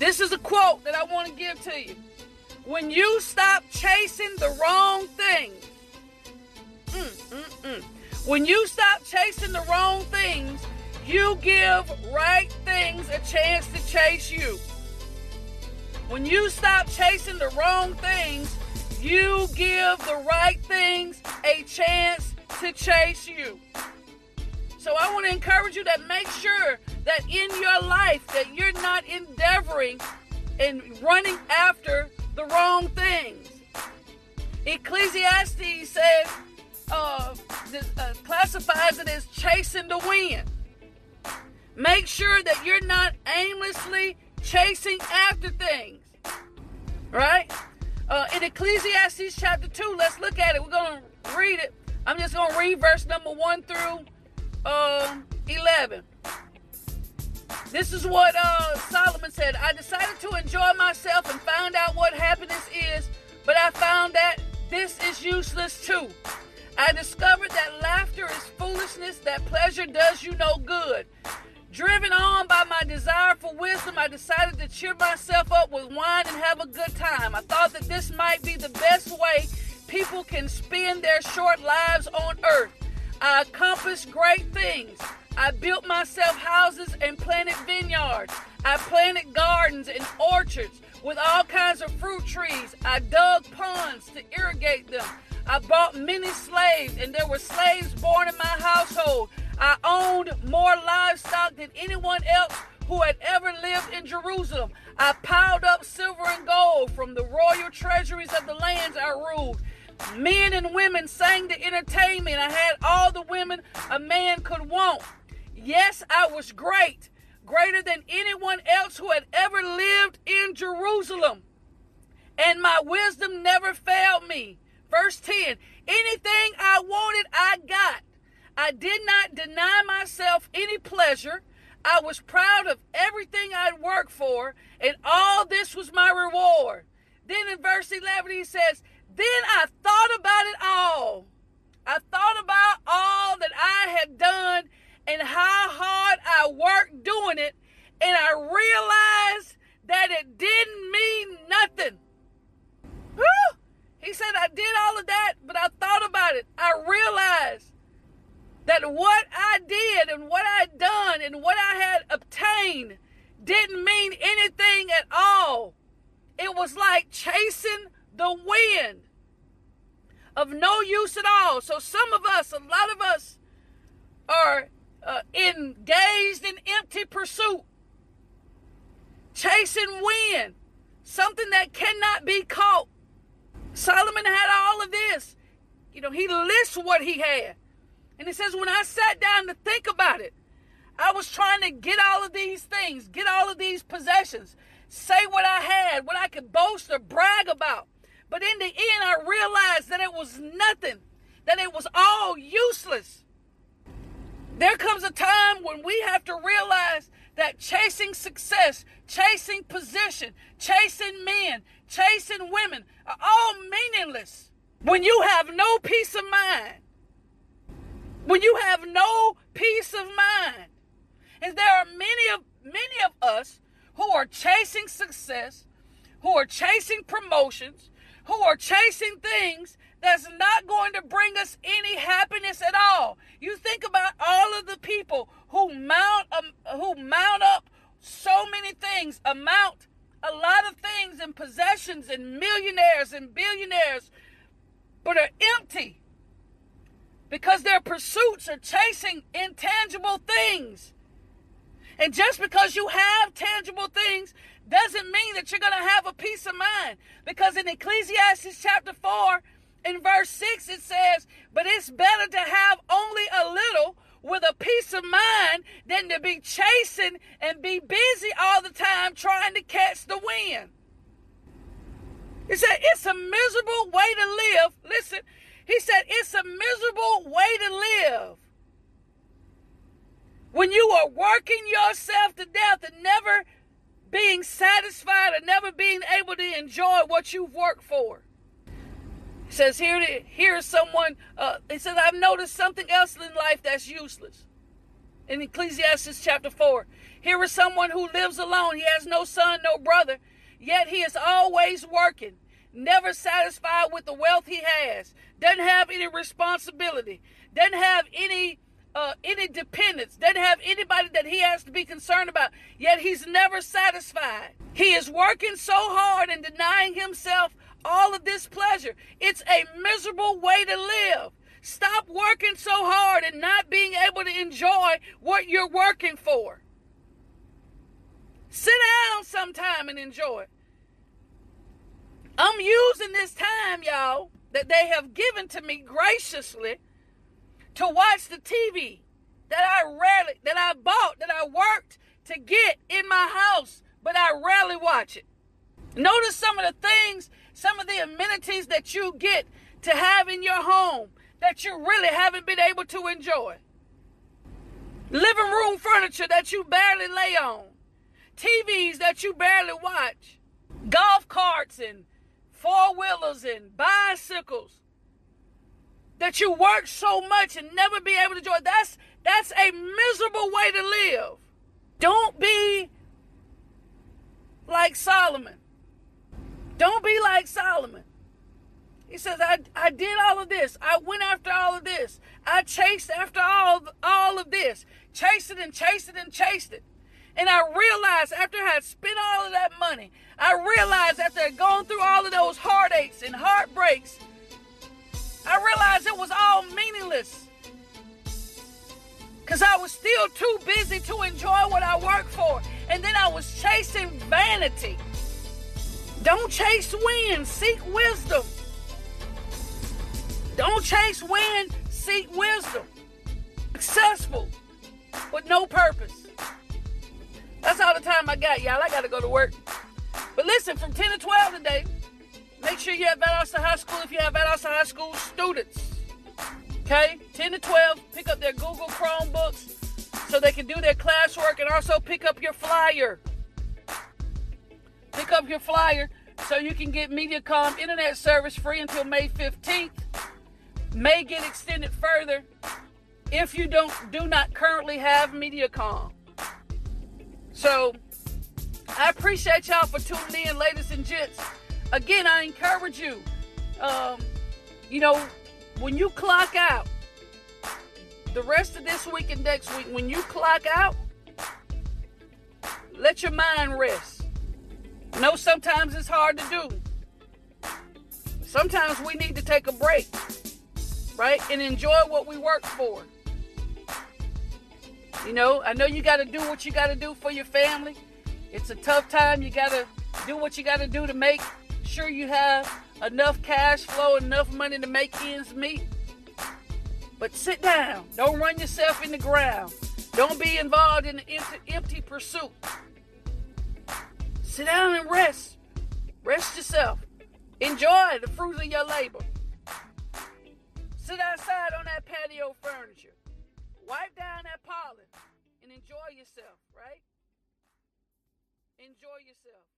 This is a quote that I want to give to you. When you stop chasing the wrong things, mm, mm, mm. when you stop chasing the wrong things, you give right things a chance to chase you. When you stop chasing the wrong things, you give the right things a chance to chase you. So I want to encourage you that make sure that in your life that you're not endeavoring and running after the wrong things. Ecclesiastes says, uh, uh, classifies it as chasing the wind. Make sure that you're not aimlessly chasing after things. Right? Uh, in Ecclesiastes chapter 2, let's look at it. We're going to read it. I'm just going to read verse number 1 through uh, 11. This is what uh, Solomon said. I decided to enjoy myself and find out what happiness is, but I found that this is useless too. I discovered that laughter is foolishness, that pleasure does you no good. Driven on by my desire for wisdom, I decided to cheer myself up with wine and have a good time. I thought that this might be the best way people can spend their short lives on earth. I accomplished great things. I built myself houses and planted vineyards. I planted gardens and orchards with all kinds of fruit trees. I dug ponds to irrigate them. I bought many slaves, and there were slaves born in my household. I owned more livestock than anyone else who had ever lived in Jerusalem. I piled up silver and gold from the royal treasuries of the lands I ruled. Men and women sang to entertain me, I had all the women a man could want. Yes, I was great, greater than anyone else who had ever lived in Jerusalem. And my wisdom never failed me. Verse 10 Anything I wanted, I got. I did not deny myself any pleasure. I was proud of everything I'd worked for, and all this was my reward. Then in verse 11, he says, Then I thought about it all. I thought about all that I had done and how hard I worked doing it, and I realized that it didn't mean nothing. Whew! He said, I did all of that, but I thought about it. I realized that what I did and what I'd done and what I had obtained didn't mean anything at all. It was like chasing the wind of no use at all. So some of us, a lot of us, are uh, engaged in empty pursuit, chasing wind, something that cannot be caught. Solomon had all of this. You know, he lists what he had. And he says, when I sat down to think about it, I was trying to get all of these things, get all of these possessions, say what I had, what I could boast or brag about. But in the end, I realized that it was nothing, that it was all useless. There comes a time when we have to realize that chasing success, chasing position, chasing men, chasing women are all meaningless when you have no peace of mind. When you have no peace of mind. And there are many of many of us who are chasing success, who are chasing promotions, who are chasing things that's not going to bring us any happiness at all. You think about all of the people who mount um, who mount up so many things, amount a lot of things and possessions and millionaires and billionaires, but are empty because their pursuits are chasing intangible things. And just because you have tangible things doesn't mean that you're going to have a peace of mind. Because in Ecclesiastes chapter 4, in verse 6, it says, But it's better to have only a little with a peace of mind than to be chasing and be busy all the time trying to catch the wind. He said, It's a miserable way to live. Listen, he said, It's a miserable way to live. When you are working yourself to death and never being satisfied and never being able to enjoy what you've worked for. He says here, here is someone. Uh, he says I've noticed something else in life that's useless. in Ecclesiastes chapter 4. Here is someone who lives alone. He has no son, no brother, yet he is always working, never satisfied with the wealth he has, doesn't have any responsibility, doesn't have any uh, any dependence, doesn't have anybody that he has to be concerned about, yet he's never satisfied. He is working so hard and denying himself all of this pleasure. It's a miserable way to live. Stop working so hard and not being able to enjoy what you're working for. Sit down sometime and enjoy it. I'm using this time, y'all, that they have given to me graciously to watch the TV that I rarely, that I bought, that I worked to get in my house, but I rarely watch it. Notice some of the things, some of the amenities that you get to have in your home that you really haven't been able to enjoy. Living room furniture that you barely lay on. TVs that you barely watch. Golf carts and four wheelers and bicycles that you work so much and never be able to enjoy. That's that's a miserable way to live. Don't be like Solomon. Don't be like Solomon. He says, I, I did all of this. I went after all of this. I chased after all, all of this. Chased it and chased it and chased it. And I realized after I had spent all of that money, I realized after I had gone through all of those heartaches and heartbreaks, I realized it was all meaningless. Because I was still too busy to enjoy what I worked for. And then I was chasing vanity. Don't chase wind, seek wisdom. Don't chase wind, seek wisdom. Successful with no purpose. That's all the time I got, y'all. I got to go to work. But listen, from 10 to 12 today, make sure you have Valdosta High School if you have Valdosta High School students. Okay? 10 to 12, pick up their Google Chromebooks so they can do their classwork and also pick up your flyer. Pick up your flyer so you can get MediaCom internet service free until May 15th may get extended further if you don't do not currently have MediaCom. So I appreciate y'all for tuning in, ladies and gents. Again, I encourage you. Um, you know, when you clock out, the rest of this week and next week, when you clock out, let your mind rest. know sometimes it's hard to do. Sometimes we need to take a break right? And enjoy what we work for. You know, I know you got to do what you got to do for your family. It's a tough time. You got to do what you got to do to make sure you have enough cash flow, enough money to make ends meet. But sit down. Don't run yourself in the ground. Don't be involved in an empty, empty pursuit. Sit down and rest. Rest yourself. Enjoy the fruits of your labor. Sit outside on that patio furniture. Wipe down that pollen and enjoy yourself, right? Enjoy yourself.